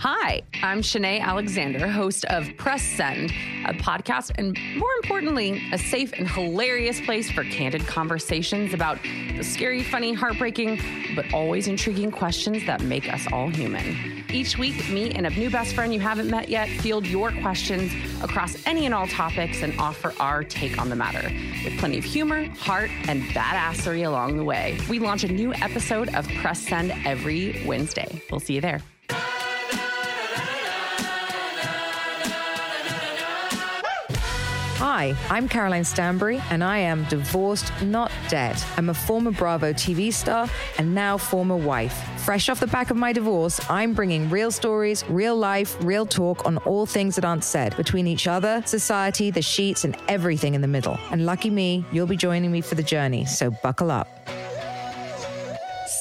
Hi, I'm Shanae Alexander, host of Press Send, a podcast and more importantly, a safe and hilarious place for candid conversations about the scary, funny, heartbreaking, but always intriguing questions that make us all human. Each week, me and a new best friend you haven't met yet field your questions across any and all topics and offer our take on the matter with plenty of humor, heart, and badassery along the way. We launch a new episode of Press Send every Wednesday. We'll see you there. Hi, I'm Caroline Stanbury, and I am divorced, not dead. I'm a former Bravo TV star and now former wife. Fresh off the back of my divorce, I'm bringing real stories, real life, real talk on all things that aren't said between each other, society, the sheets, and everything in the middle. And lucky me, you'll be joining me for the journey, so buckle up.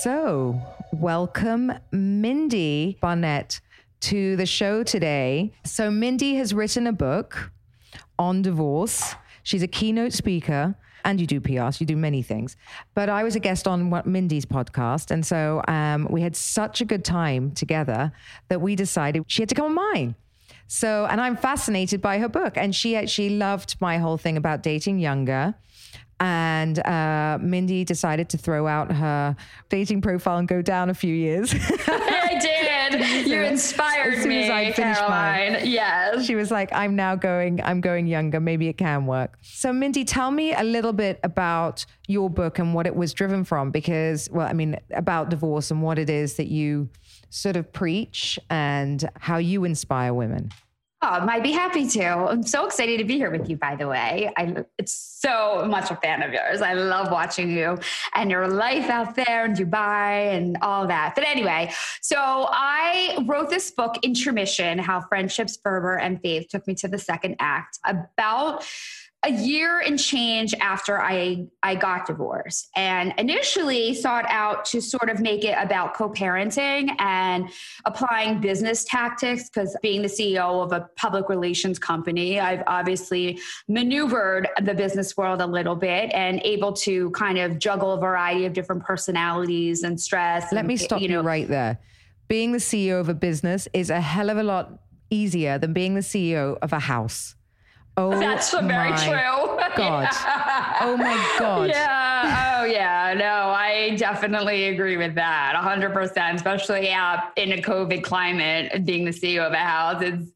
So, welcome Mindie Barnett to the show today. So, Mindie has written a book on divorce. She's a keynote speaker. And you do PR, so you do many things. But I was a guest on what Mindie's podcast. And so um, we had such a good time together that we decided she had to come on mine. So, and I'm fascinated by her book. And she actually loved my whole thing about dating younger. And uh, Mindie decided to throw out her dating profile and go down a few years. I did. You inspired as soon me, finished mine. Caroline. Yes. She was like, I'm now going, I'm going younger. Maybe it can work. So, Mindie, tell me a little bit about your book and what it was driven from, because, well, I mean, about divorce and what it is that you sort of preach and how you inspire women. Oh, I'd be happy to. I'm so excited to be here with you, by the way. I'm it's so much a fan of yours. I love watching you and your life out there in Dubai and all that. But anyway, so I wrote this book, Intermission How Friendships, Fervor, and Faith Took Me to the Second Act, about a year and change after I I got divorced and initially sought out to sort of make it about co-parenting and applying business tactics because being the CEO of a public relations company I've obviously maneuvered the business world a little bit and able to kind of juggle a variety of different personalities and stress Let and, me stop you, know right there. Being the CEO of a business is a hell of a lot easier than being the CEO of a house. Oh, That's so very true. God. Oh my God. Yeah. Oh yeah. No, I definitely agree with that. hundred percent, especially uh, in a COVID climate, being the CEO of a house is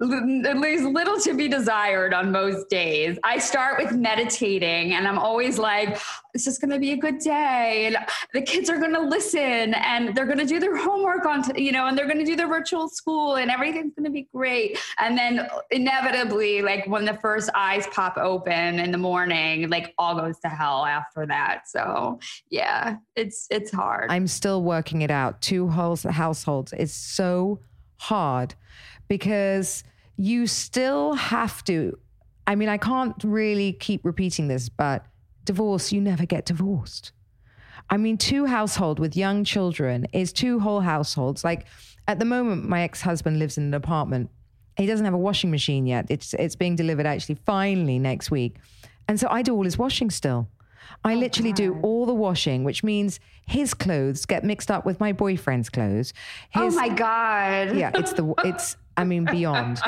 it leaves little to be desired on most days. I start with meditating and I'm always like, this is going to be a good day. And the kids are going to listen and they're going to do their homework on, t- you know, and they're going to do their virtual school and everything's going to be great. And then inevitably, like when the first eyes pop open in the morning, like all goes to hell after that. So yeah, it's, it's hard. I'm still working it out. Two whole households is so hard because you still have to. I mean, I can't really keep repeating this, but divorce, you never get divorced. I mean, two household with young children is two whole households. Like at the moment, my ex-husband lives in an apartment. He doesn't have a washing machine yet. It's it's being delivered actually finally next week. And so I do all his washing still. I literally do all the washing, which means his clothes get mixed up with my boyfriend's clothes. oh my God. yeah, it's the it's I mean, beyond.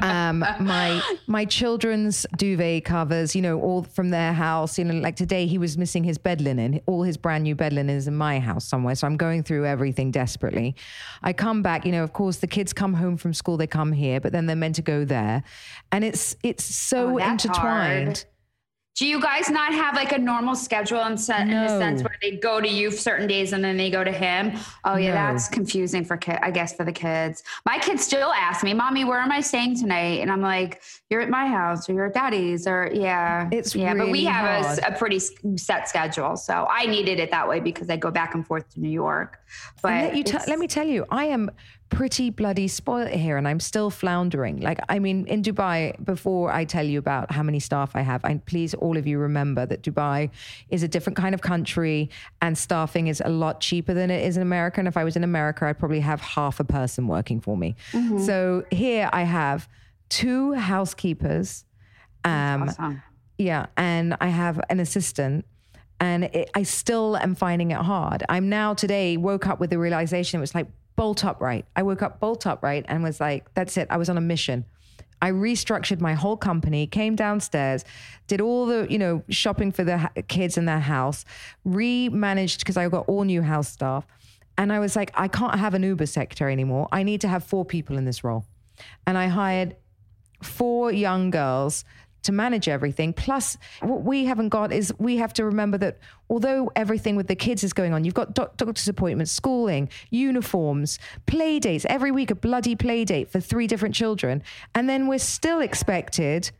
Um, my my children's duvet covers, you know, all from their house. You know, like today he was missing his bed linen. All his brand new bed linen is in my house somewhere. So I'm going through everything desperately. I come back, you know, of course the kids come home from school, they come here, but then they're meant to go there, and it's it's so Oh, intertwined. hard. Do you guys not have like a normal schedule in, se- in the sense where they go to you certain days and then they go to him? Oh yeah, No. that's confusing for kid. I guess for the kids. My kids still ask me, "Mommy, where am I staying tonight?" And I'm like, "You're at my house or you're at Daddy's or yeah, It's yeah." but we have a a, pretty set schedule, so I needed it that way because I go back and forth to New York. But let te- let me tell you, I am pretty bloody spoiled here, and I'm still floundering. Like, I mean, in Dubai, before I tell you about how many staff I have, and please, all of you remember that Dubai is a different kind of country, and staffing is a lot cheaper than it is in America. And if I was in America, I'd probably have half a person working for me. So here I have two housekeepers. Um, awesome. yeah, and I have an assistant, and it, I still am finding it hard. I'm now today woke up with the realization it was like bolt upright. I woke up bolt upright and was like, that's it. I was on a mission. I restructured my whole company, came downstairs, did all the, you know, shopping for the kids in their house, re-managed because I got all new house staff. And I was like, I can't have an Uber secretary anymore. I need to have four people in this role. And I hired four young girls to manage everything. Plus, what we haven't got is we have to remember that although everything with the kids is going on, you've got doc- doctor's appointments, schooling, uniforms, play dates, every week a bloody play date for three different children. And then we're still expected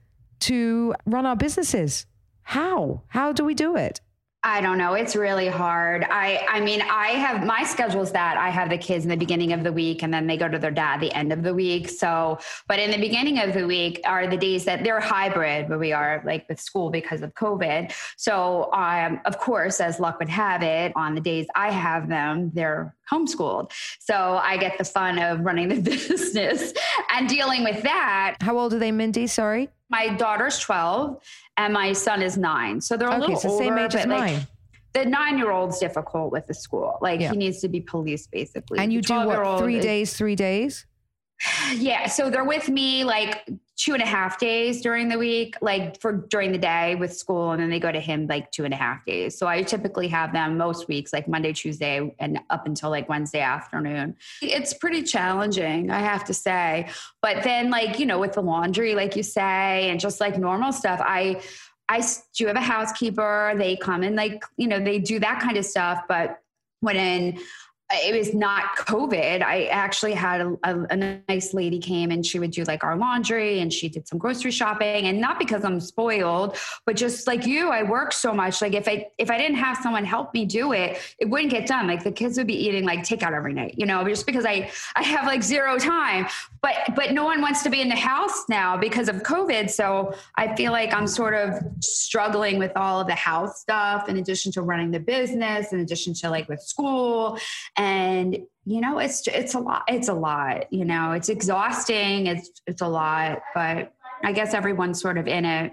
to run our businesses. How? How do we do it? I don't know. It's really hard. I I mean, I have my schedule's that I have the kids in the beginning of the week and then they go to their dad the end of the week. So, but in the beginning of the week are the days that they're hybrid where we are like with school because of COVID. So, um, of course, as luck would have it, on the days I have them, they're homeschooled. So I get the fun of running the business and dealing with that. How old are they, Mindie? Sorry. My daughter's 12 and my son is nine. So they're a Okay, little so older. same age as like, mine. the nine year old's difficult with the school. Like Yeah. he needs to be policed basically. And you do what? Three is- days, three days? Yeah. So they're with me like two and a half days during the week, like for during the day with school. And then they go to him like two and a half days. So I typically have them most weeks, like Monday, Tuesday, and up until like Wednesday afternoon. It's pretty challenging, I have to say. But then, like, you know, with the laundry, like you say, and just like normal stuff, I, I do have a housekeeper. They come and like, you know, they do that kind of stuff. But when in, it was not COVID. I actually had a, a, a nice lady came and she would do like our laundry and she did some grocery shopping. And not because I'm spoiled, but just like you, I work so much. Like if I if I didn't have someone help me do it, it wouldn't get done. Like the kids would be eating like takeout every night, you know, just because I I have like zero time. But but no one wants to be in the house now because of COVID. So I feel like I'm sort of struggling with all of the house stuff in addition to running the business, in addition to like with school and you know it's it's a lot it's a lot you know it's exhausting it's it's a lot but i guess everyone's sort of in it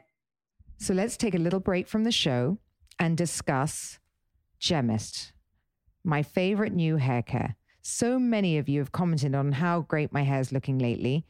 So let's take a little break from the show and discuss Gemmist, my favorite new hair care. So many of you have commented on how great my hair is looking lately,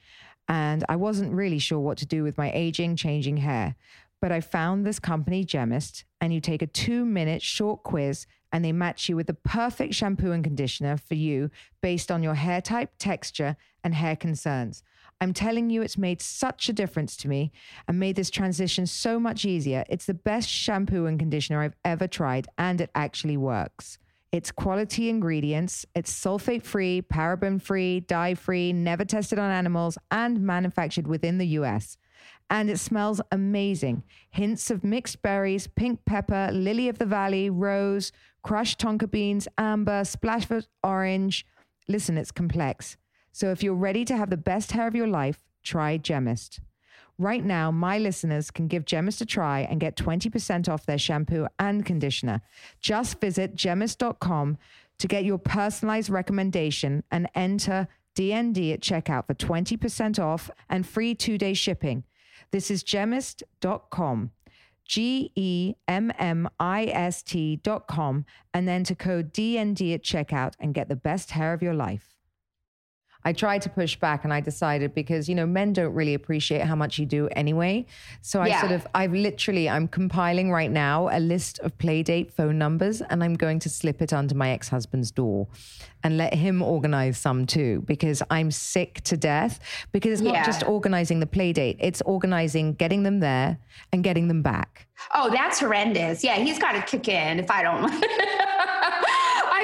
and I wasn't really sure what to do with my aging, changing hair. But I found this company, Gemmist, and you take a two minute short quiz and they match you with the perfect shampoo and conditioner for you based on your hair type, texture, and hair concerns. I'm telling you, it's made such a difference to me and made this transition so much easier. It's the best shampoo and conditioner I've ever tried, and it actually works. It's quality ingredients, it's sulfate free, paraben free, dye free, never tested on animals, and manufactured within the US. And it smells amazing. Hints of mixed berries, pink pepper, lily of the valley, rose, crushed tonka beans, amber, splash of orange. Listen, it's complex. So if you're ready to have the best hair of your life, try Gemmist. Right now, my listeners can give Gemmist a try and get 20% off their shampoo and conditioner. Just visit gemmist.com to get your personalized recommendation and enter DND at checkout for 20% off and free two day shipping. This is gemmist.com. G E M M I S T dot com, and then to code DND at checkout and get the best hair of your life. I tried to push back and I decided because, you know, men don't really appreciate how much you do anyway. So I Yeah. sort of, I've literally, I'm compiling right now a list of playdate phone numbers and I'm going to slip it under my ex husband's door and let him organize some too because I'm sick to death. Because it's not Yeah. just organizing the playdate, it's organizing getting them there and getting them back. Oh, that's horrendous. Yeah, he's got to kick in if I don't.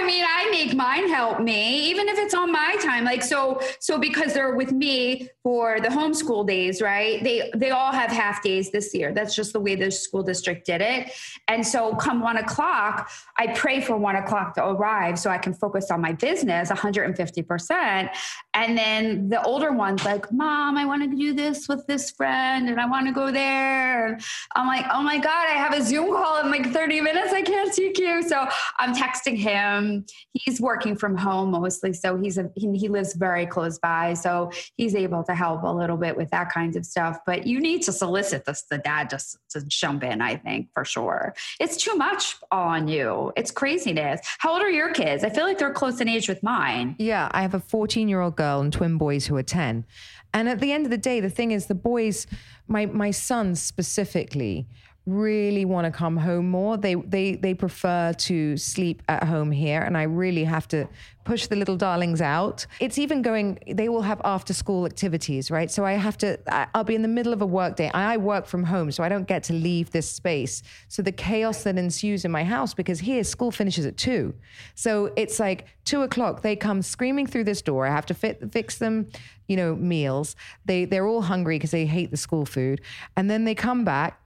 I mean, I make mine help me, even if it's on my time. Like so, so because they're with me for the homeschool days, right? They they all have half days this year. That's just the way the school district did it. And so, come one o'clock, I pray for one o'clock to arrive so I can focus on my business 150 percent. And then the older ones like, Mom, I want to do this with this friend, and I want to go there. I'm like, Oh my god, I have a Zoom call in like 30 minutes. I can't take you. So I'm texting him. He's working from home mostly, so he's a, he, he lives very close by, so he's able to help a little bit with that kinds of stuff. But you need to solicit this, the dad just to jump in. I think for sure, it's too much on you. It's craziness. How old are your kids? I feel like they're close in age with mine. Yeah, I have a 14 year old girl and twin boys who are 10. And at the end of the day, the thing is, the boys, my, my sons specifically, really want to come home more. They, they, they prefer to sleep at home here. And I really have to push the little darlings out. It's even going, they will have after school activities, right? So I have to, I- I'll be in the middle of a work day. I work from home, so I don't get to leave this space. So the chaos that ensues in my house, because here school finishes at two. So it's like two o'clock, they come screaming through this door. I have to fit, fix them, you know, meals. They, they're all hungry because they hate the school food. And then they come back.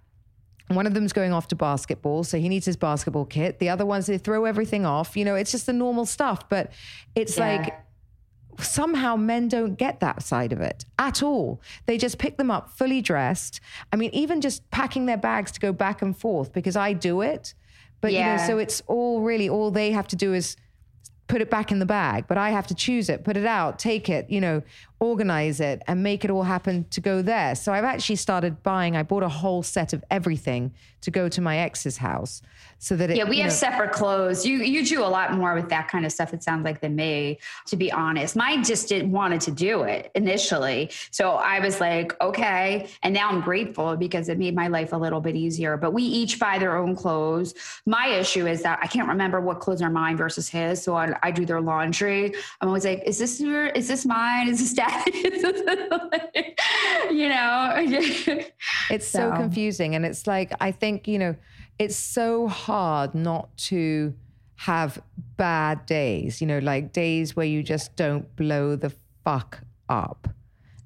One of them's going off to basketball, so he needs his basketball kit. The other ones, they throw everything off. You know, it's just the normal stuff, but it's Yeah. like somehow men don't get that side of it at all. They just pick them up fully dressed. I mean, even just packing their bags to go back and forth because I do it. But you know, Yeah. so it's all really all they have to do is put it back in the bag, but I have to choose it, put it out, take it, you know, organize it and make it all happen to go there. So I've actually started buying, I bought a whole set of everything to go to my ex's house so that it, Yeah, we have know- separate clothes. You you do a lot more with that kind of stuff. It sounds like than me, to be honest. Mine just didn't wanted to do it initially, so I was like, okay. And now I'm grateful because it made my life a little bit easier. But we each buy their own clothes. My issue is that I can't remember what clothes are mine versus his, so I, I do their laundry. I'm always like, is this your? Is this mine? Is this dad? you know. It's so. So- confusing. And it's like, I think, you know, it's so hard not to have bad days, you know, like days where you just don't blow the fuck up.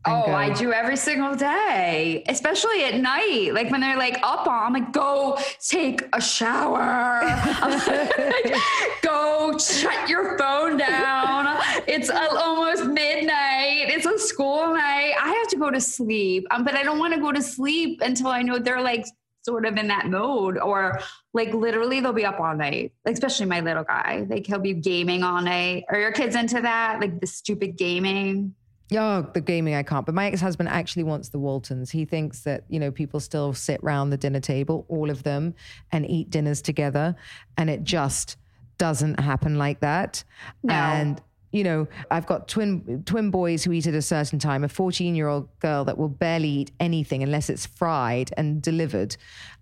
Oh, go, I do every single day, especially at night. Like when they're like up on, I'm like, go take a shower. Like, go shut your phone down. It's almost midnight. It's a school night. I have to go to sleep, um, but I don't want to go to sleep until I know they're like sort of in that mode or like literally they'll be up all night like especially my little guy like he'll be gaming all night are your kids into that like the stupid gaming Oh, the gaming I can't. But my ex-husband actually wants the Waltons. He thinks that, you know, people still sit round the dinner table, all of them, and eat dinners together. And it just doesn't happen like that. No. And you know, I've got twin twin boys who eat at a certain time, a 14-year-old girl that will barely eat anything unless it's fried and delivered.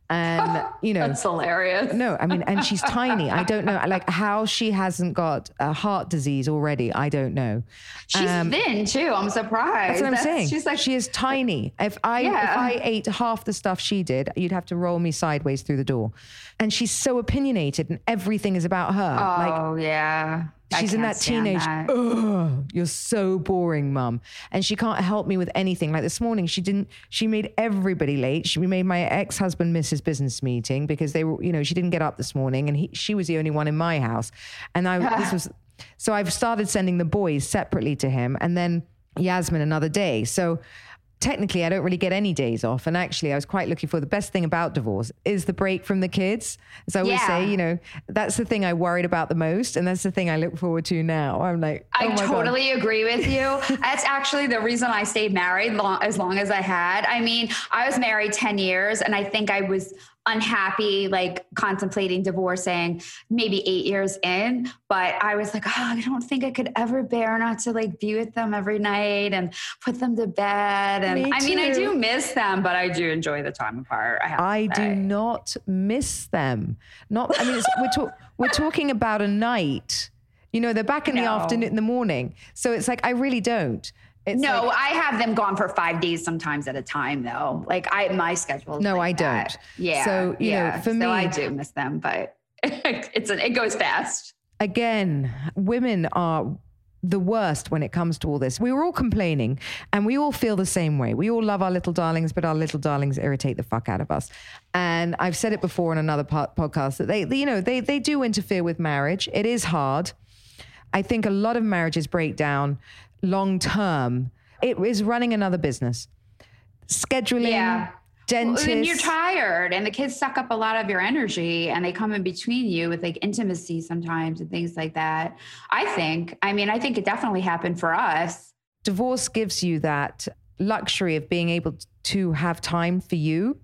And, you know, That's hilarious. no, I mean, and she's tiny. I don't know, like how she hasn't got a heart disease already. I don't know. She's um, thin too. I'm surprised. That's what I'm saying. She's like, she is tiny. If I Yeah. if I ate half the stuff she did, you'd have to roll me sideways through the door. And she's so opinionated, and everything is about her. like oh yeah. She's in that teenage. that. Ugh, you're so boring, mum. And she can't help me with anything. Like this morning, she didn't. She made everybody late. She made my ex husband miss his business meeting because they were, you know, she didn't get up this morning, and he, she was the only one in my house. And I this was, so I've started sending the boys separately to him, and then Yasmin another day. So technically I don't really get any days off. And actually, I was quite looking for the best thing about divorce is the break from the kids. As I always Yeah. say, you know, that's the thing I worried about the most. And that's the thing I look forward to now. I'm like, oh I my God. totally agree with you. That's actually the reason I stayed married long, as long as I had. I mean, I was married 10 years and I think I was unhappy, like contemplating divorcing maybe eight years in. But I was like, oh, I don't think I could ever bear not to like be with them every night and put them to bed. And Me I mean, I do miss them, but I do enjoy the time apart. I, have I do not miss them. Not, I mean, it's, we're, talk, we're talking about a night. You know, they're back in the afternoon, in the morning. So it's like, I really don't. It's no, like- I have them gone for five days sometimes at a time, though. Like I, my schedule. No, like I that. don't. Yeah. So, you know, yeah. for me. I do miss them, but it's a, it goes fast. again, women are the worst when it comes to all this. We were all complaining and we all feel the same way. We all love our little darlings, but our little darlings irritate the fuck out of us. And I've said it before in another po- podcast that they, they, you know, they, they do interfere with marriage. It is hard. I think a lot of marriages break down long term. It is running another business. Scheduling, Yeah. dentists. When you're tired and the kids suck up a lot of your energy and they come in between you with like intimacy sometimes and things like that. I think, I mean, I think it definitely happened for us. divorce gives you that luxury of being able to have time for you.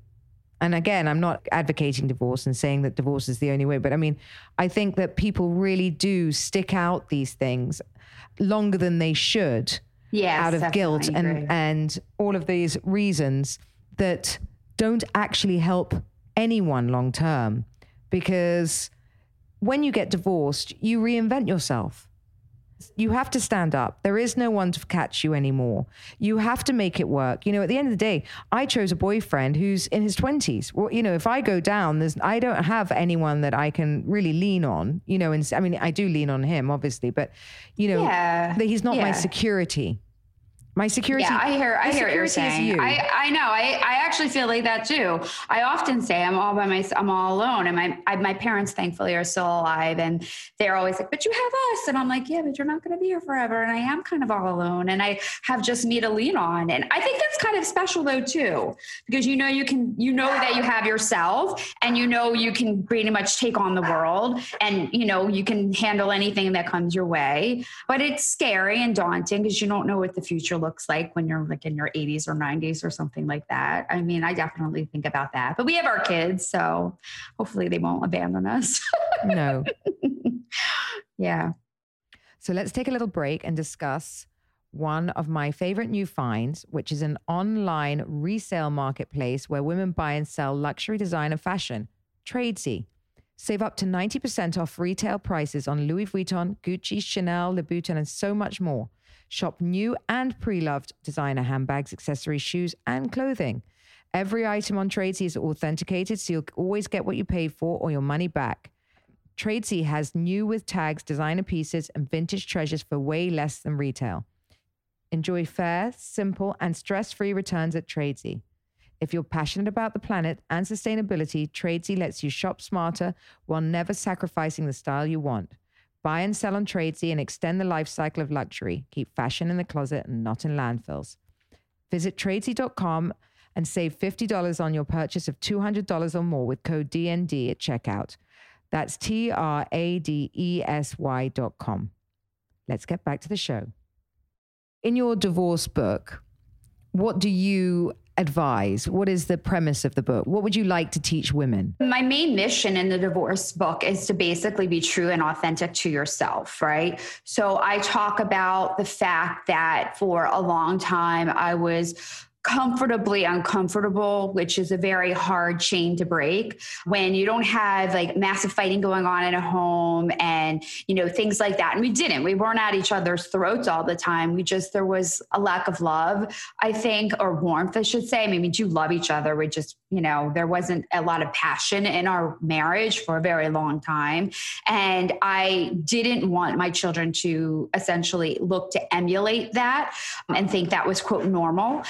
And again, I'm not advocating divorce and saying that divorce is the only way, but I mean, I think that people really do stick out these things longer than they should Yes, out of guilt and and all of these reasons that don't actually help anyone long term. Because when you get divorced you reinvent yourself you have to stand up. There is no one to catch you anymore. You have to make it work. You know at the end of the day i chose a boyfriend who's in his 20s well, you know if i go down there's i don't have anyone that i can really lean on you know and i mean i do lean on him obviously but you know Yeah, he's not my security my security. Yeah, I hear. I hear what you're saying. you. I, I know. I, I actually feel like that too. I often say I'm all by myself. I'm all alone, and my I, my parents thankfully are still alive, and they're always like, "But you have us," and I'm like, "Yeah, but you're not going to be here forever," and I am kind of all alone, and I have just me to lean on, and I think that's kind of special though too, because you know you can you know that you have yourself, and you know you can pretty much take on the world, and you know you can handle anything that comes your way, but it's scary and daunting because you don't know what the future looks like when you're like in your 80s or 90s or something like that. I mean, I definitely think about that. But we have our kids, so hopefully they won't abandon us. no. yeah. So let's take a little break and discuss one of my favorite new finds, which is an online resale marketplace where women buy and sell luxury design designer fashion, Tradesy. Save up to 90% off retail prices on Louis Vuitton, Gucci, Chanel, Le Louboutin, and so much more. Shop new and pre loved designer handbags, accessories, shoes, and clothing. Every item on Tradesy is authenticated, so you'll always get what you paid for or your money back. Tradesy has new with tags, designer pieces, and vintage treasures for way less than retail. Enjoy fair, simple, and stress free returns at Tradesy. If you're passionate about the planet and sustainability, Tradesy lets you shop smarter while never sacrificing the style you want. Buy and sell on Tradesy and extend the life cycle of luxury. Keep fashion in the closet and not in landfills. Visit tradesy.com and save $50 on your purchase of $200 or more with code DND at checkout. That's T R A D E S Y dot com. Let's get back to the show. In your divorce book, what do you advise? What is the premise of the book? What would you like to teach women? My main mission in the divorce book is to basically be true and authentic to yourself, right? So I talk about the fact that for a long time I was comfortably uncomfortable, which is a very hard chain to break when you don't have like massive fighting going on in a home and, you know, things like that. And we didn't, we weren't at each other's throats all the time. We just, there was a lack of love, I think, or warmth, I should say. I mean, we do love each other. We just, you know, there wasn't a lot of passion in our marriage for a very long time. And I didn't want my children to essentially look to emulate that and think that was, quote, normal.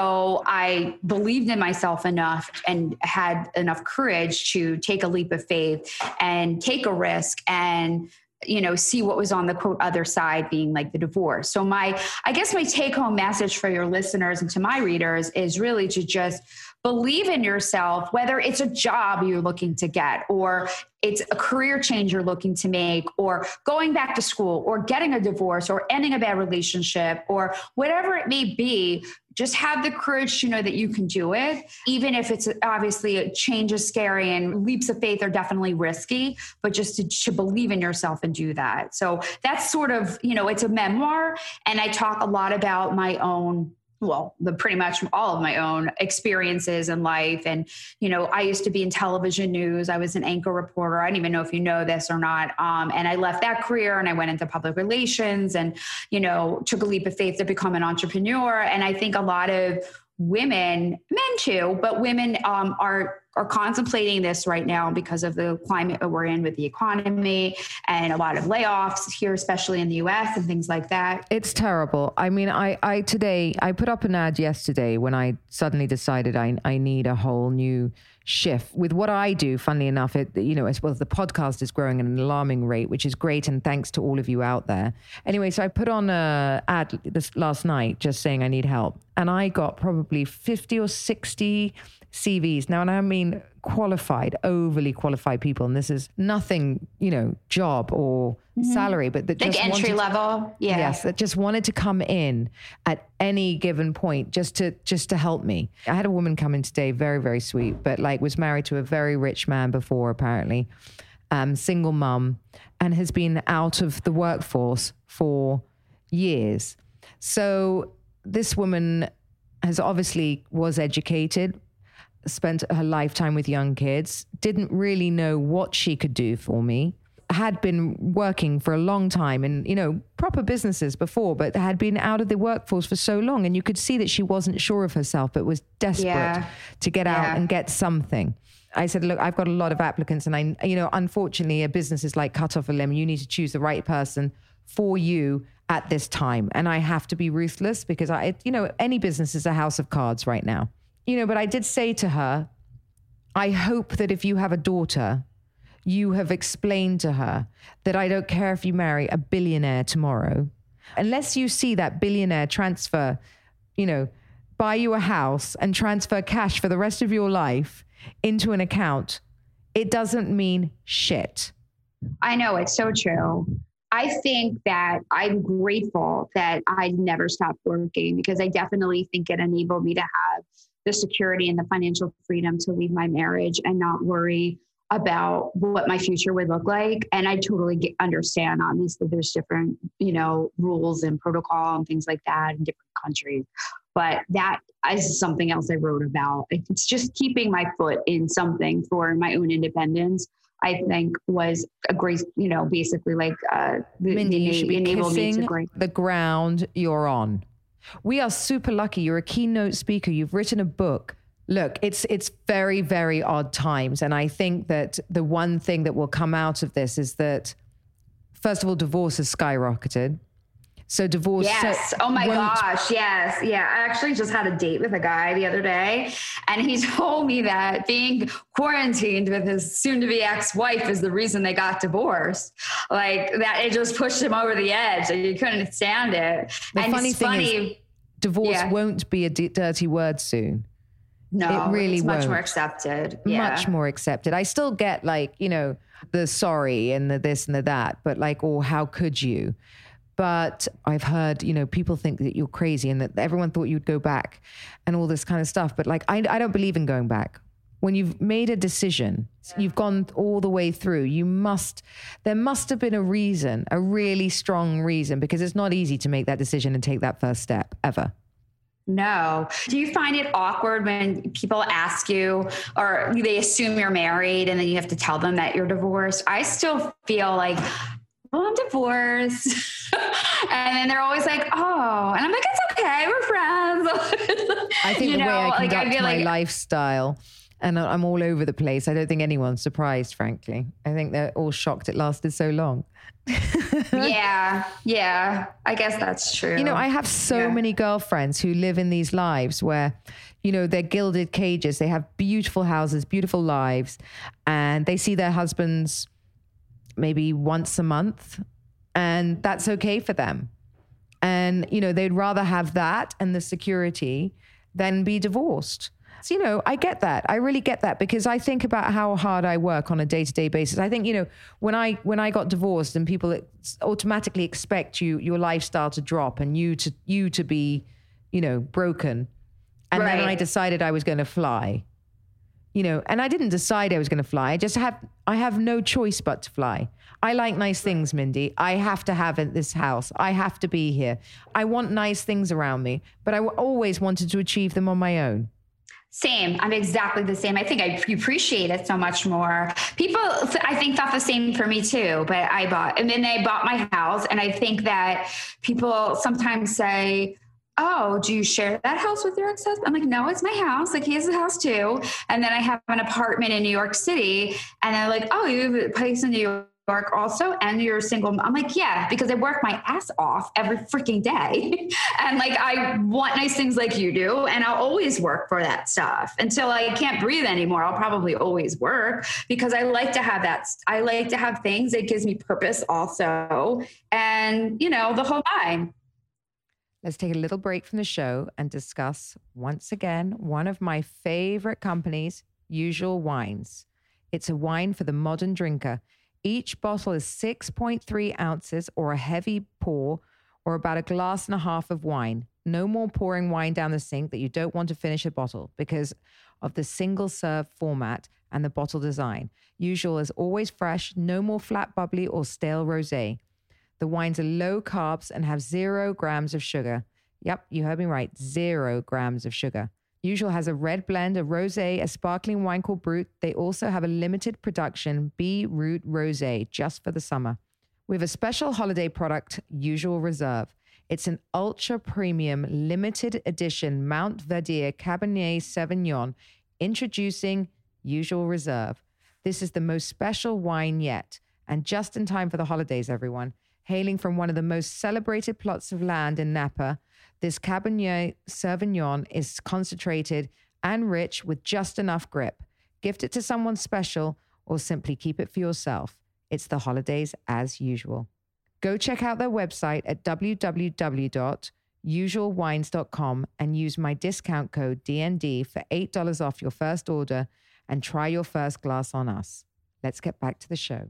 So I believed in myself enough and had enough courage to take a leap of faith and take a risk and you know see what was on the quote other side being like the divorce. So my i guess my take home message for your listeners and to my readers is really to just believe in yourself, whether it's a job you're looking to get or it's a career change you're looking to make or going back to school or getting a divorce or ending a bad relationship or whatever it may be just have the courage to know that you can do it. Even if it's obviously a change is scary and leaps of faith are definitely risky but just to, to believe in yourself and do that. So that's sort of you know it's a memoir and i talk a lot about my own well the pretty much all of my own experiences in life. And you know i used to be in television news. I was an anchor reporter. I don't even know if you know this or not. Um, and i left that career and i went into public relations and you know took a leap of faith to become an entrepreneur. And i think a lot of women, men too, but women um, are are contemplating this right now because of the climate we're in with the economy and a lot of layoffs here, especially in the U.S. and things like that. It's terrible. I mean, I I today I put up an ad yesterday when I suddenly decided I I need a whole new shift with what I do. Funnily enough, it you know as well as the podcast is growing at an alarming rate, which is great, and thanks to all of you out there. Anyway, so I put on a ad this last night just saying I need help, and I got probably fifty or sixty CVs. Now, and I mean qualified, overly qualified people, and this is nothing, you know, job or mm-hmm. salary, but that like just entry wanted, level, yeah, yes, that just wanted to come in at any given point just to just to help me. I had a woman come in today, very very sweet, but like was married to a very rich man before, apparently, um, single mum, and has been out of the workforce for years. So this woman has obviously was educated spent her lifetime with young kids, didn't really know what she could do for me. Had been working for a long time in, you know, proper businesses before, but had been out of the workforce for so long. And you could see that she wasn't sure of herself, but was desperate Yeah. to get Yeah. out and get something. I said, look, I've got a lot of applicants, and I, you know, unfortunately, a business is like cut off a limb. You need to choose the right person for you at this time, and I have to be ruthless because I, you know, any business is a house of cards right now, you know. But I did say to her, I hope that if you have a daughter, you have explained to her that I don't care if you marry a billionaire tomorrow, unless you see that billionaire transfer, you know, buy you a house and transfer cash for the rest of your life into an account, it doesn't mean shit. I know it's so true. I think that I'm grateful that I never stopped working because I definitely think it enabled me to have the security and the financial freedom to leave my marriage and not worry about what my future would look like. And I totally get, understand. Obviously, there's different, you know, rules and protocol and things like that in different countries. But that is something else I wrote about. It's just keeping my foot in something for my own independence. I think was a great, you know, basically like uh, the, Mindie, you should be enabled me to kissing great. the ground you're on. We are super lucky. You're a keynote speaker. You've written a book. Look, it's it's very very odd times, and I think that the one thing that will come out of this is that, first of all, divorce has skyrocketed. So divorce. so- Yes. Oh my gosh. Yes. Yeah. I actually just had a date with a guy the other day, and he told me that being quarantined with his soon to be ex wife is the reason they got divorced. Like that, it just pushed him over the edge. and He couldn't stand it. The and funny it's thing funny. is, Divorce Yeah. won't be a d- dirty word soon. no, it really won't. it's much won't. more accepted. Yeah. much more accepted. I still get like, you know, the sorry and the this and the that, but like, oh, how could you? But I've heard, you know, people think that you're crazy and that everyone thought you'd go back and all this kind of stuff. But like, I, I don't believe in going back. When you've made a decision, you've gone all the way through, you must, there must have been a reason, a really strong reason, because it's not easy to make that decision and take that first step ever. No. Do you find it awkward when people ask you or they assume you're married and then you have to tell them that you're divorced? I still feel like, well, I'm divorced. and then they're always like, oh, and I'm like, it's okay. We're friends. I think You the way know, I like, conduct feel my like- lifestyle, and I- I'm all over the place. I don't think anyone's surprised, frankly. I think they're all shocked it lasted so long. yeah. Yeah. I guess that's true. You know, I have so Yeah. many girlfriends who live in these lives where, you know, they're gilded cages. They have beautiful houses, beautiful lives, and they see their husbands maybe once a month, and that's okay for them. And, you know, they'd rather have that and the security than be divorced. So, you know, I get that. I really get that because I think about how hard I work on a day-to-day basis. I think, you know, when I when I got divorced and people automatically expect you your lifestyle to drop and you to you to be, you know, broken. And Right. then I decided I was going to fly. You know, and I didn't decide I was going to fly. I just have I have no choice but to fly. I like nice things, Mindie. I have to have it this house. I have to be here. I want nice things around me, but I always wanted to achieve them on my own. Same. I'm exactly the same. I think I appreciate it so much more. People, I think, thought the same for me too. But I bought, and then they bought my house, and I think that people sometimes say, "Oh, do you share that house with your ex-husband?" I'm like, "No, it's my house. Like he has a house too." And then I have an apartment in New York City, and they're like, "Oh, you have a place in New York." also and you're single i'm like yeah because i work my ass off every freaking day and like i want nice things like you do and i'll always work for that stuff until i can't breathe anymore i'll probably always work because i like to have that i like to have things that gives me purpose also and you know the whole nine Let's take a little break from the show and discuss once again one of my favorite companies, Usual Wines. It's a wine for the modern drinker. Each bottle is 6.3 ounces or a heavy pour or about a glass and a half of wine. No more pouring wine down the sink that you don't want to finish a bottle because of the single serve format and the bottle design. Usual is always fresh, no more flat bubbly or stale rosé. The wines are low carbs and have zero grams of sugar. Yep, you heard me right. Zero grams of sugar. Usual has a red blend, a rosé, a sparkling wine called Brut. They also have a limited production Brut Rosé just for the summer. We have a special holiday product, Usual Reserve. It's an ultra premium limited edition Mount Veeder Cabernet Sauvignon introducing Usual Reserve. This is the most special wine yet, and just in time for the holidays, everyone. Hailing from one of the most celebrated plots of land in Napa, this Cabernet Sauvignon is concentrated and rich with just enough grip. Gift it to someone special or simply keep it for yourself. It's the holidays as usual. Go check out their website at www.usualwines.com and use my discount code DND for $8 off your first order and try your first glass on us. Let's get back to the show.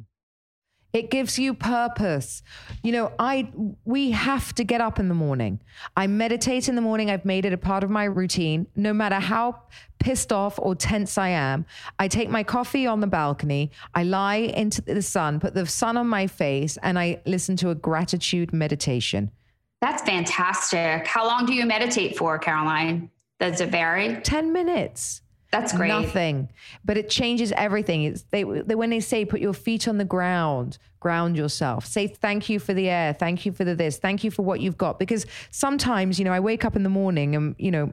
It gives you purpose. You know, I we have to get up in the morning. I meditate in the morning. I've made it a part of my routine. No matter how pissed off or tense I am, I take my coffee on the balcony. I lie into the sun, put the sun on my face, and I listen to a gratitude meditation. that's fantastic how long do you meditate for caroline does it vary 10 minutes. That's great Nothing, but it changes everything. It's they, they when they say put your feet on the ground, ground yourself. Say thank you for the air, thank you for the this, thank you for what you've got. Because sometimes you know I wake up in the morning and you know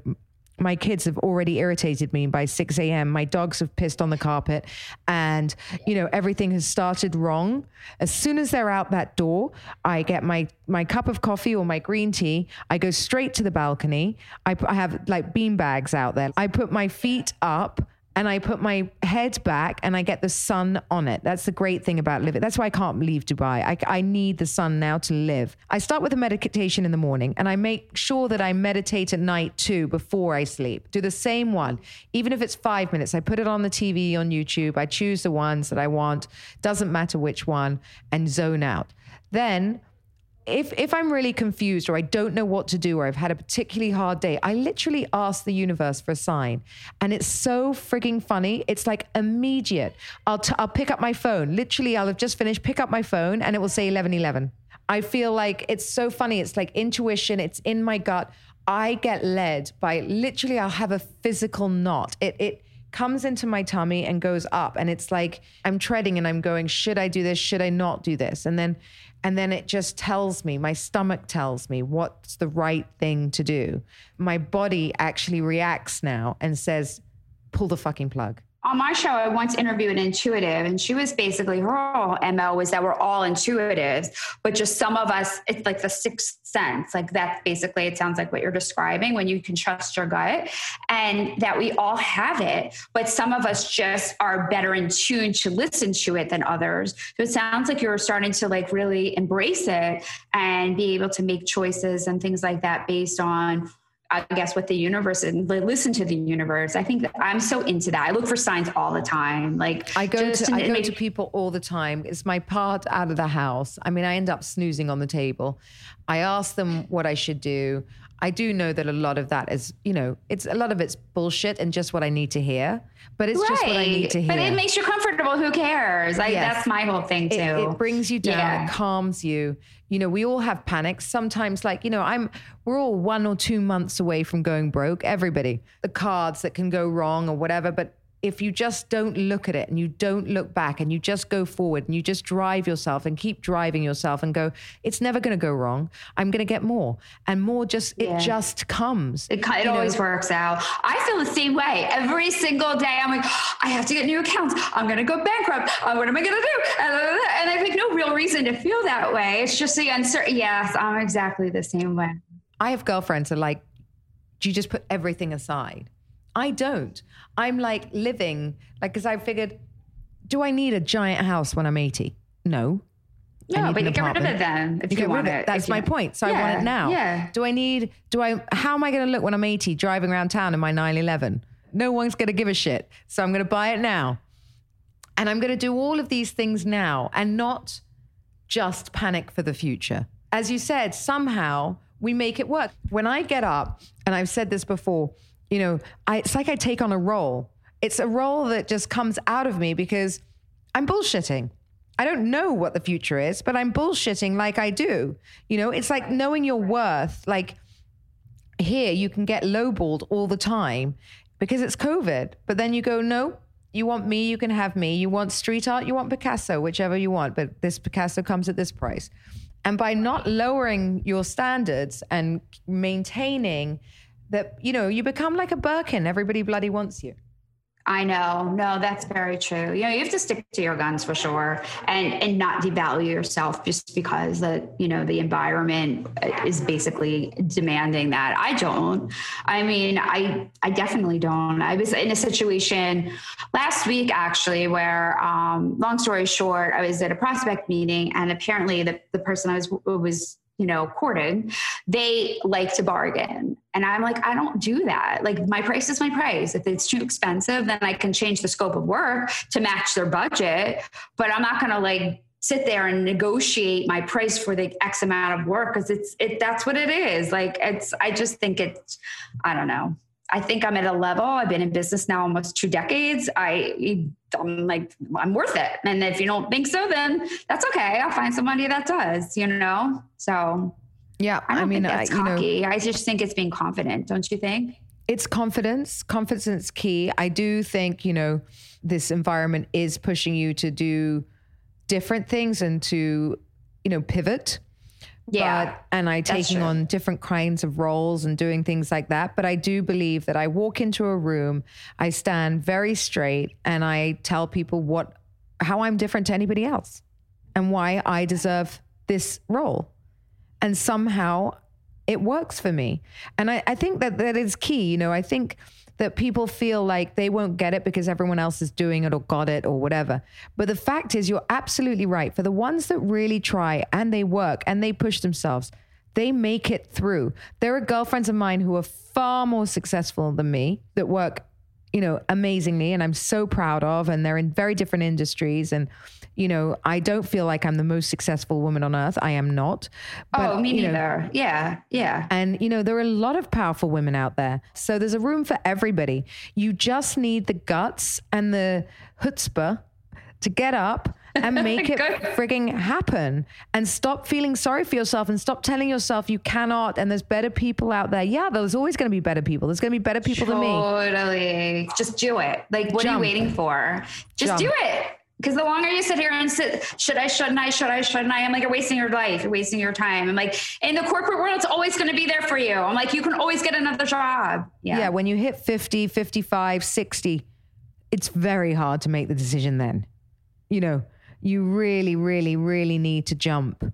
my kids have already irritated me by 6 a.m. My dogs have pissed on the carpet and, you know, everything has started wrong. As soon as they're out that door, I get my, my cup of coffee or my green tea. I go straight to the balcony. I, I have like bean bags out there. I put my feet up and I put my head back and I get the sun on it. That's the great thing about living. That's why I can't leave Dubai. I, I need the sun now to live. I start with a meditation in the morning and I make sure that I meditate at night too before I sleep. Do the same one, even if it's five minutes. I put it on the TV on YouTube. I choose the ones that I want, doesn't matter which one, and zone out. Then if if I'm really confused or I don't know what to do or I've had a particularly hard day, I literally ask the universe for a sign, and it's so frigging funny. It's like immediate. I'll t- I'll pick up my phone. Literally, I'll have just finished. Pick up my phone, and it will say eleven eleven. I feel like it's so funny. It's like intuition. It's in my gut. I get led by literally. I'll have a physical knot. It it comes into my tummy and goes up and it's like i'm treading and i'm going should i do this should i not do this and then and then it just tells me my stomach tells me what's the right thing to do. My body actually reacts now and says pull the fucking plug on my show, I once interviewed an intuitive, and she was basically her whole MO was that we're all intuitives, but just some of us, it's like the sixth sense. Like that's basically, it sounds like what you're describing when you can trust your gut, and that we all have it, but some of us just are better in tune to listen to it than others. So it sounds like you're starting to like really embrace it and be able to make choices and things like that based on I guess with the universe and listen to the universe. I think that I'm so into that. I look for signs all the time. Like I go just to I go make- to people all the time. It's my part out of the house. I mean, I end up snoozing on the table. I ask them what I should do. I do know that a lot of that is, you know, it's a lot of it's bullshit and just what I need to hear. But it's just what I need to hear. But it makes you comfortable. Who cares? Like Yes. that's my whole thing too. It, it brings you down. Yeah. It calms you. You know, we all have panics. Sometimes, like you know, I'm we're all one or two months away from going broke. Everybody, the cards that can go wrong or whatever. But if you just don't look at it and you don't look back and you just go forward and you just drive yourself and keep driving yourself and go, it's never going to go wrong. I'm going to get more and more. Just Yeah. it just comes. It, it know, always works out. I feel the same way every single day. I'm like, I have to get new accounts. I'm going to go bankrupt. Uh, what am I going to do? And, uh, I think no real reason to feel that way. It's just the uncertainty. Yes, I'm exactly the same way. I have girlfriends that are like, do you just put everything aside? I don't. I'm like living, like, because I figured, do I need a giant house when I'm 80? No. No, but you get rid of it then if you, rid want it. it. That's my you- point. So I want it now. Yeah. Do I need, do I, how am I going to look when I'm 80 driving around town in my 911? No one's going to give a shit. So I'm going to buy it now. And I'm going to do all of these things now and not just panic for the future. As you said, somehow we make it work. When I get up, and I've said this before, you know, I, it's like I take on a role. It's a role that just comes out of me because I'm bullshitting. I don't know what the future is, but I'm bullshitting like I do. You know, it's like knowing your worth. Like here, you can get lowballed all the time because it's COVID. But then you go, no, you want me, you can have me. You want street art, you want Picasso, whichever you want. But this Picasso comes at this price. And by not lowering your standards and maintaining that, you know, you become like a Birkin. Everybody bloody wants you. I know. No, that's very true. You know, you have to stick to your guns for sure and and not devalue yourself just because the, you know, the environment is basically demanding that. I don't. I mean, I I definitely don't. I was in a situation last week actually where um long story short, I was at a prospect meeting and apparently the the person I was was you know, courting, they like to bargain. And I'm like, I don't do that. Like, my price is my price. If it's too expensive, then I can change the scope of work to match their budget. But I'm not going to like sit there and negotiate my price for the X amount of work because it's, it, that's what it is. Like, it's, I just think it's, I don't know. I think I'm at a level. I've been in business now almost two decades. I, I'm like, I'm worth it. And if you don't think so, then that's okay. I'll find somebody that does, you know? So Yeah. I don't mean, think uh, that's I- you know, cocky. I just think it's being confident. Don't you think? it's confidence. Confidence is key. I do think, you know, this environment is pushing you to do different things and to, you know, pivot. Yeah. But, and I taking on different kinds of roles and doing things like that. But I do believe that I walk into a room, I stand very straight and I tell people what, how I'm different to anybody else and why I deserve this role. And somehow it works for me. And I, I think that that is key. You know, I think that people feel like they won't get it because everyone else is doing it or got it or whatever. But the fact is, you're absolutely right. For the ones that really try and they work and they push themselves, they make it through. There are girlfriends of mine who are far more successful than me that work, you know, amazingly and I'm so proud of. And they're in very different industries. And, you know, I don't feel like I'm the most successful woman on earth. I am not. oh, me you know, neither. yeah. Yeah. and, you know, there are a lot of powerful women out there. So there's a room for everybody. You just need the guts and the chutzpah to get up and make it frigging happen and stop feeling sorry for yourself and stop telling yourself you cannot and there's better people out there. Yeah, there's always going to be better people. There's going to be better people than me. Totally. Just do it. Like, what are you waiting for? Just Jump. do it. Because the longer you sit here and sit, should I, shouldn't I, should I, shouldn't I? I'm like, you're wasting your life. You're wasting your time. I'm like, in the corporate world, it's always going to be there for you. I'm like, you can always get another job. Yeah. yeah, when you hit 50, 55, 60, it's very hard to make the decision then. You know, you really, really, really need to jump.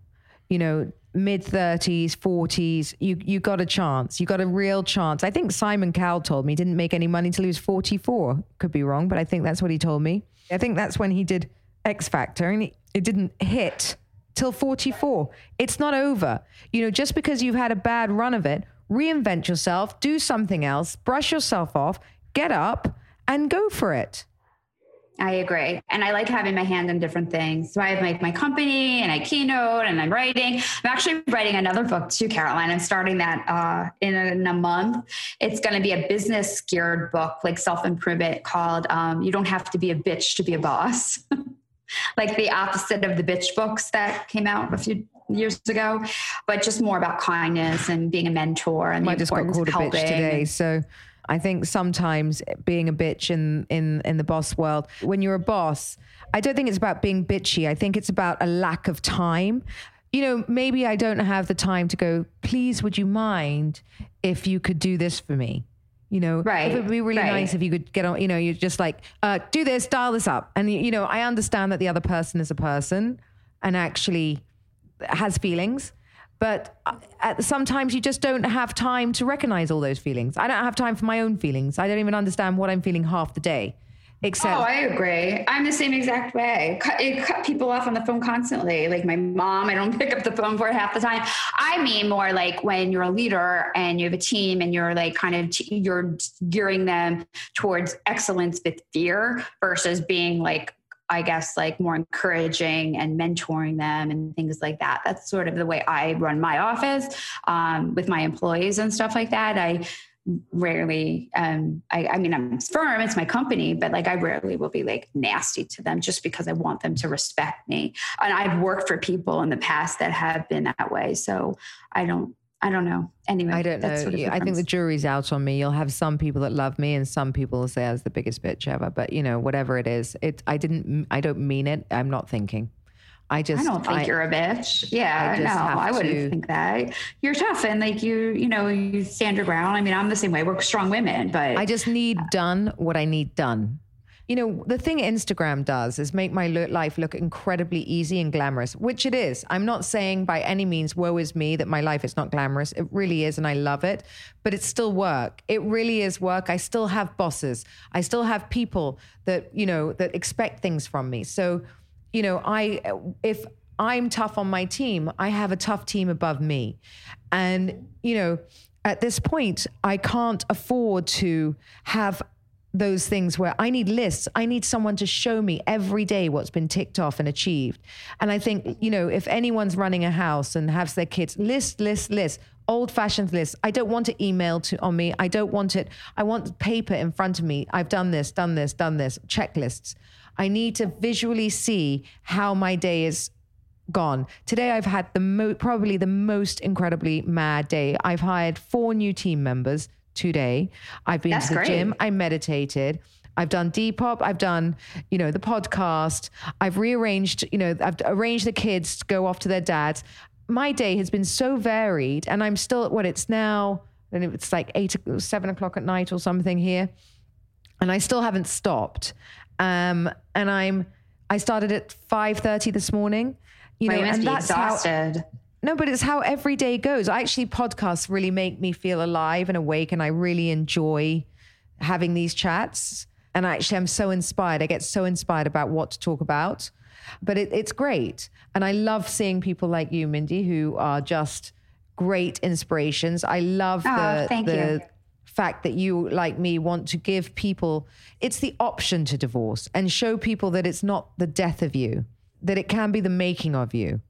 You know, mid 30s, 40s, you you got a chance. You got a real chance. I think Simon Cowell told me he didn't make any money till he was 44. Could be wrong, but I think that's what he told me. I think that's when he did X Factor and it, it didn't hit till 44. It's not over. You know, just because you've had a bad run of it, reinvent yourself, do something else, brush yourself off, get up and go for it. I agree. And I like having my hand in different things. So I have my, my company and I keynote and I'm writing. I'm actually writing another book too, Caroline. I'm starting that uh, in, a, in a month. It's going to be a business geared book, like self improvement called um, You Don't Have to Be a Bitch to Be a Boss. like the opposite of the bitch books that came out a few years ago, but just more about kindness and being a mentor and I the just got called a of helping. bitch today. So I think sometimes being a bitch in, in, in the boss world, when you're a boss, I don't think it's about being bitchy. I think it's about a lack of time. You know, maybe I don't have the time to go, please, would you mind if you could do this for me? You know, Right, it would be really right. nice if you could get on, you know, you're just like, uh, do this, dial this up. And, you know, I understand that the other person is a person and actually has feelings but uh, sometimes you just don't have time to recognize all those feelings i don't have time for my own feelings i don't even understand what i'm feeling half the day except Oh, I agree. I'm the same exact way. Cut, it cut people off on the phone constantly. Like my mom, I don't pick up the phone for half the time. I mean more like when you're a leader and you have a team and you're like kind of t- you're gearing them towards excellence with fear versus being like I guess like more encouraging and mentoring them and things like that. That's sort of the way I run my office um, with my employees and stuff like that. I rarely um I, I mean i'm firm it's my company but like i rarely will be like nasty to them just because i want them to respect me and i've worked for people in the past that have been that way so i don't i don't know anyway i don't know that's sort of i think the jury's out on me you'll have some people that love me and some people will say i was the biggest bitch ever but you know whatever it is it i didn't i don't mean it i'm not thinking i just I don't think you're a bitch. Yeah, I no, I wouldn't to- think that. You're tough and like you, you know, you stand your ground. I mean, I'm the same way. We're strong women, but I just need done what I need done. You know, the thing Instagram does is make my life look incredibly easy and glamorous, which it is. I'm not saying by any means, woe is me, that my life is not glamorous. It really is, and I love it, but it's still work. It really is work. I still have bosses. I still have people that, you know, that expect things from me. So, you know, I, if I'm tough on my team, I have a tough team above me. And, you know, at this point, I can't afford to have those things where I need lists. I need someone to show me every day what's been ticked off and achieved. And I think, you know, if anyone's running a house and has their kids, list, list, list, old fashioned list. I don't want to email to on me. I don't want it. I want paper in front of me. I've done this, done this, done this, checklists. I need to visually see how my day is gone. Today I've had the mo- probably the most incredibly mad day. I've hired four new team members today. I've been That's to the great. gym, I meditated. I've done Depop, I've done, you know, the podcast. I've rearranged, you know, I've arranged the kids to go off to their dads. My day has been so varied and I'm still at what it's now and it's like eight, seven o'clock at night or something here and I still haven't stopped. Um, and I'm I started at five thirty this morning. You know, and that's how exhausted. No, but it's how every day goes. I actually, podcasts really make me feel alive and awake, and I really enjoy having these chats. And actually, I'm so inspired. I get so inspired about what to talk about. But it, it's great. And I love seeing people like you, Mindie, who are just great inspirations. I love the, the fact that you, like me, want to give people it's the option to divorce and show people that it's not the death of you, that it can be the making of you.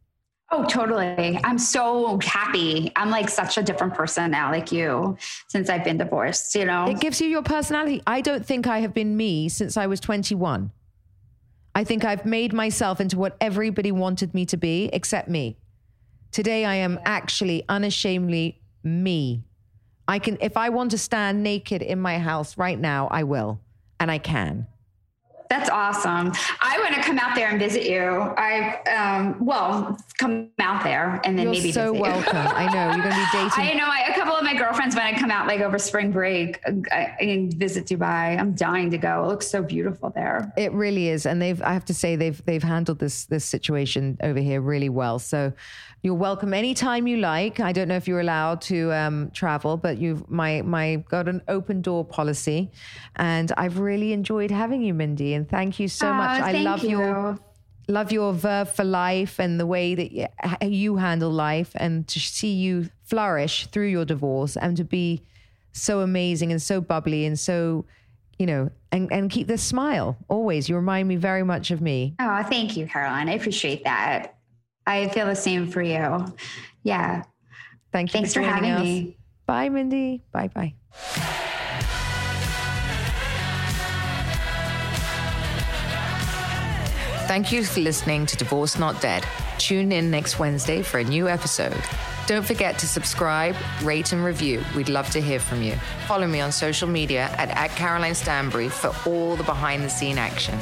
Oh, totally. I'm so happy. I'm like such a different person now, like you, since I've been divorced, you know? It gives you your personality. I don't think I have been me since I was 21. I think I've made myself into what everybody wanted me to be, except me. Today, I am actually unashamedly me. I can, if I want to stand naked in my house right now, I will, and I can. That's awesome. I want to come out there and visit you. I, um, well, come out there and then maybe. You're maybe so welcome. I know you're going to be dating. I know I, a couple of my girlfriends want to come out like over spring break uh, and visit Dubai. I'm dying to go. It looks so beautiful there. It really is, and they've. I have to say they've they've handled this this situation over here really well. So you're welcome anytime you like. I don't know if you're allowed to um, travel, but you've my my got an open door policy, and I've really enjoyed having you, Mindie. And thank you so Oh, much. I thank love your you. love your verve for life and the way that you handle life and to see you flourish through your divorce and to be so amazing and so bubbly and so you know and, and keep this smile always you remind me very much of me Oh, thank you, Caroline. I appreciate that. I feel the same for you. Yeah. thank you Thanks for joining having us. me. bye mindie bye bye Thank you for listening to Divorce Not Dead. Tune in next Wednesday for a new episode. Don't forget to subscribe, rate, and review. We'd love to hear from you. Follow me on social media at, at Caroline Stanbury for all the behind the scene action.